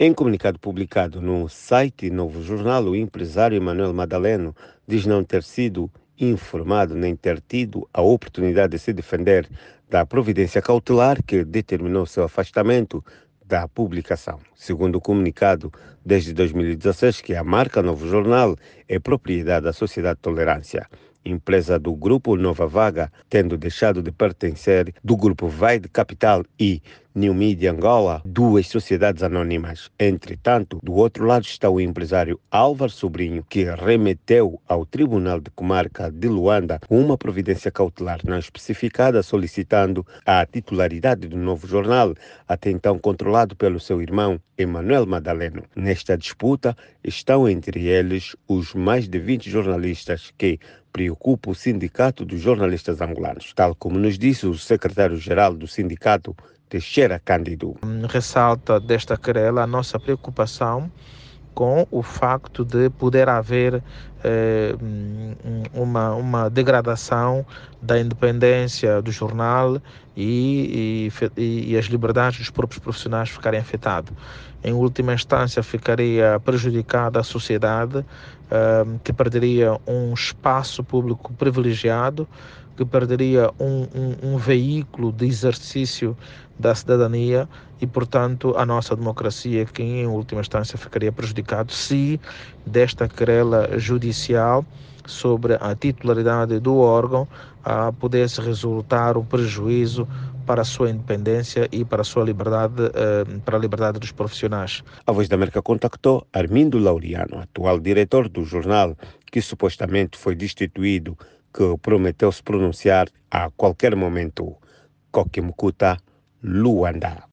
Em comunicado publicado no site Novo Jornal, o empresário Emanuel Madaleno diz não ter sido informado nem ter tido a oportunidade de se defender da providência cautelar que determinou seu afastamento da publicação. Segundo o comunicado, desde 2016 que a marca Novo Jornal é propriedade da Sociedade Tolerância empresa do Grupo Nova Vaga, tendo deixado de pertencer do Grupo Vaide Capital e New Media Angola, duas sociedades anônimas. Entretanto, do outro lado está o empresário Álvaro Sobrinho, que remeteu ao Tribunal de Comarca de Luanda uma providência cautelar não especificada, solicitando a titularidade do novo jornal, até então controlado pelo seu irmão Emanuel Madaleno. Nesta disputa estão entre eles os mais de 20 jornalistas que preocupa o Sindicato dos Jornalistas Angolanos, tal como nos disse o secretário-geral do sindicato, Teixeira Cândido. Ressalta desta querela a nossa preocupação com o facto de poder haver eh, uma, uma degradação da independência do jornal e, e, e, as liberdades dos próprios profissionais ficarem afetadas. Em última instância, ficaria prejudicada a sociedade, eh, que perderia um espaço público privilegiado, que perderia um, um, um veículo de exercício da cidadania e, portanto, a nossa democracia, que em última instância ficaria prejudicado se desta querela judicial sobre a titularidade do órgão a pudesse resultar um prejuízo para a sua independência e para a sua liberdade, eh, para a liberdade dos profissionais. A Voz da América contactou Armindo Laureano, atual diretor do jornal, que supostamente foi destituído que prometeu se pronunciar a qualquer momento. Kokimukuta, Luanda.